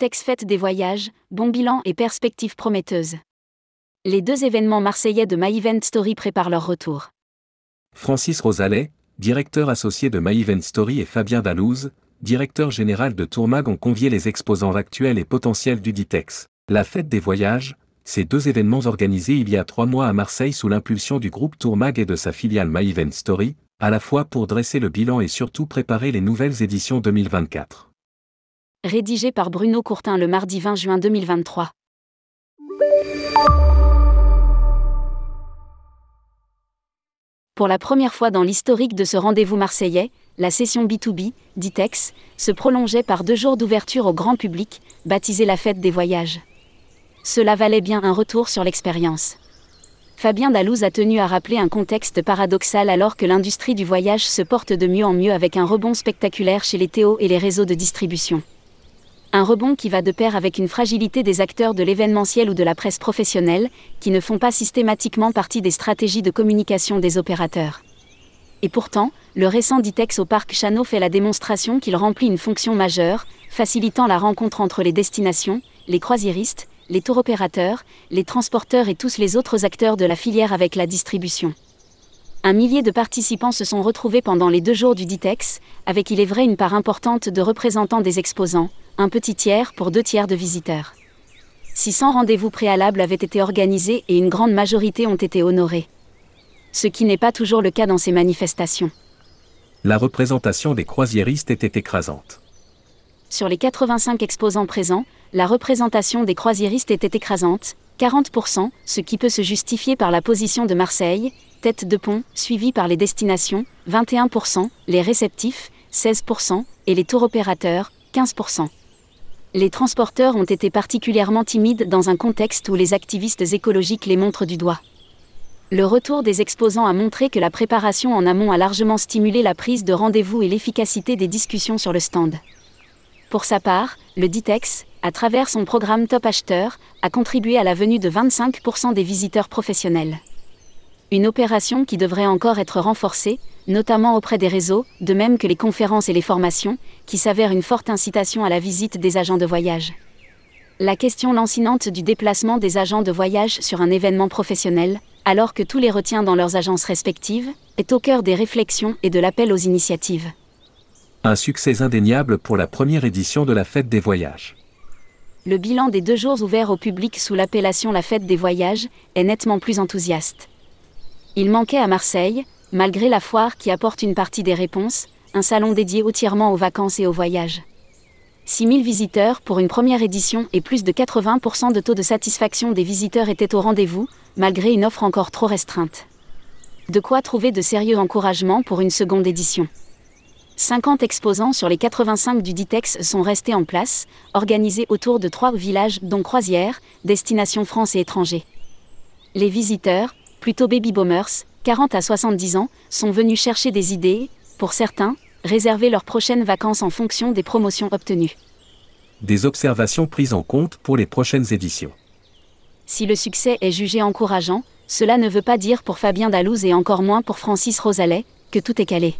Ditex Fête des voyages, bon bilan et perspectives prometteuses. Les deux événements marseillais de My Event Story préparent leur retour. Francis Rosalet, directeur associé de My Story et Fabien Dalouse, directeur général de Tourmag ont convié les exposants actuels et potentiels du Ditex. La fête des voyages, ces deux événements organisés il y a trois mois à Marseille sous l'impulsion du groupe Tourmag et de sa filiale My Event Story, à la fois pour dresser le bilan et surtout préparer les nouvelles éditions 2024. Rédigé par Bruno Courtin le mardi 20 juin 2023. Pour la première fois dans l'historique de ce rendez-vous marseillais, la session B2B, Ditex, se prolongeait par deux jours d'ouverture au grand public, baptisée la fête des voyages. Cela valait bien un retour sur l'expérience. Fabien Dalouse a tenu à rappeler un contexte paradoxal alors que l'industrie du voyage se porte de mieux en mieux avec un rebond spectaculaire chez les Théo et les réseaux de distribution. Un rebond qui va de pair avec une fragilité des acteurs de l'événementiel ou de la presse professionnelle, qui ne font pas systématiquement partie des stratégies de communication des opérateurs. Et pourtant, le récent Ditex au parc Chano fait la démonstration qu'il remplit une fonction majeure, facilitant la rencontre entre les destinations, les croisiéristes, les tours opérateurs, les transporteurs et tous les autres acteurs de la filière avec la distribution. Un millier de participants se sont retrouvés pendant les deux jours du Ditex, avec il est vrai une part importante de représentants des exposants, un petit tiers pour deux tiers de visiteurs. 600 rendez-vous préalables avaient été organisés et une grande majorité ont été honorés. Ce qui n'est pas toujours le cas dans ces manifestations. La représentation des croisiéristes était écrasante. Sur les 85 exposants présents, la représentation des croisiéristes était écrasante, 40%, ce qui peut se justifier par la position de Marseille, tête de pont, suivie par les destinations, 21%, les réceptifs, 16%, et les tours opérateurs, 15% les transporteurs ont été particulièrement timides dans un contexte où les activistes écologiques les montrent du doigt. Le retour des exposants a montré que la préparation en amont a largement stimulé la prise de rendez-vous et l'efficacité des discussions sur le stand. Pour sa part, le Ditex, à travers son programme Top Acheteur, a contribué à la venue de 25% des visiteurs professionnels. Une opération qui devrait encore être renforcée, notamment auprès des réseaux, de même que les conférences et les formations, qui s'avèrent une forte incitation à la visite des agents de voyage. La question lancinante du déplacement des agents de voyage sur un événement professionnel, alors que tous les retient dans leurs agences respectives, est au cœur des réflexions et de l'appel aux initiatives. Un succès indéniable pour la première édition de la Fête des Voyages. Le bilan des deux jours ouverts au public sous l'appellation La Fête des Voyages est nettement plus enthousiaste. Il manquait à Marseille, malgré la foire qui apporte une partie des réponses, un salon dédié entièrement aux vacances et aux voyages. 6000 visiteurs pour une première édition et plus de 80% de taux de satisfaction des visiteurs étaient au rendez-vous, malgré une offre encore trop restreinte. De quoi trouver de sérieux encouragements pour une seconde édition. 50 exposants sur les 85 du Ditex sont restés en place, organisés autour de trois villages dont Croisière, Destination France et étrangers. Les visiteurs, plutôt baby boomers, 40 à 70 ans, sont venus chercher des idées, pour certains, réserver leurs prochaines vacances en fonction des promotions obtenues. Des observations prises en compte pour les prochaines éditions. Si le succès est jugé encourageant, cela ne veut pas dire pour Fabien Dalouse et encore moins pour Francis Rosalet, que tout est calé.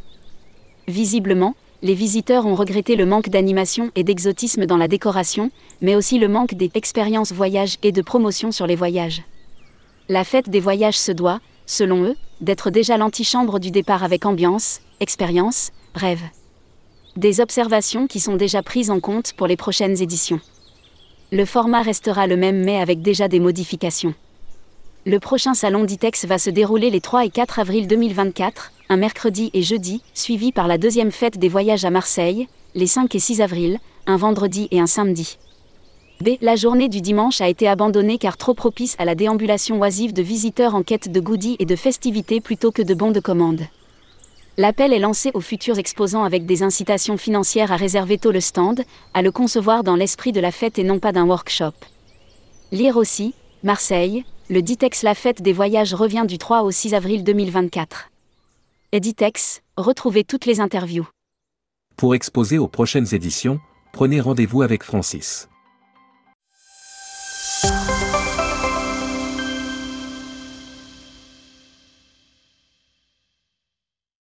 Visiblement, les visiteurs ont regretté le manque d'animation et d'exotisme dans la décoration, mais aussi le manque des expériences voyages et de promotion sur les voyages. La fête des voyages se doit, selon eux, d'être déjà l'antichambre du départ avec ambiance, expérience, rêve. Des observations qui sont déjà prises en compte pour les prochaines éditions. Le format restera le même mais avec déjà des modifications. Le prochain salon d'ITEX va se dérouler les 3 et 4 avril 2024, un mercredi et jeudi, suivi par la deuxième fête des voyages à Marseille, les 5 et 6 avril, un vendredi et un samedi. B. La journée du dimanche a été abandonnée car trop propice à la déambulation oisive de visiteurs en quête de goodies et de festivités plutôt que de bons de commande. L'appel est lancé aux futurs exposants avec des incitations financières à réserver tôt le stand, à le concevoir dans l'esprit de la fête et non pas d'un workshop. Lire aussi, Marseille, le Ditex La Fête des Voyages revient du 3 au 6 avril 2024. Editex, retrouvez toutes les interviews. Pour exposer aux prochaines éditions, prenez rendez-vous avec Francis.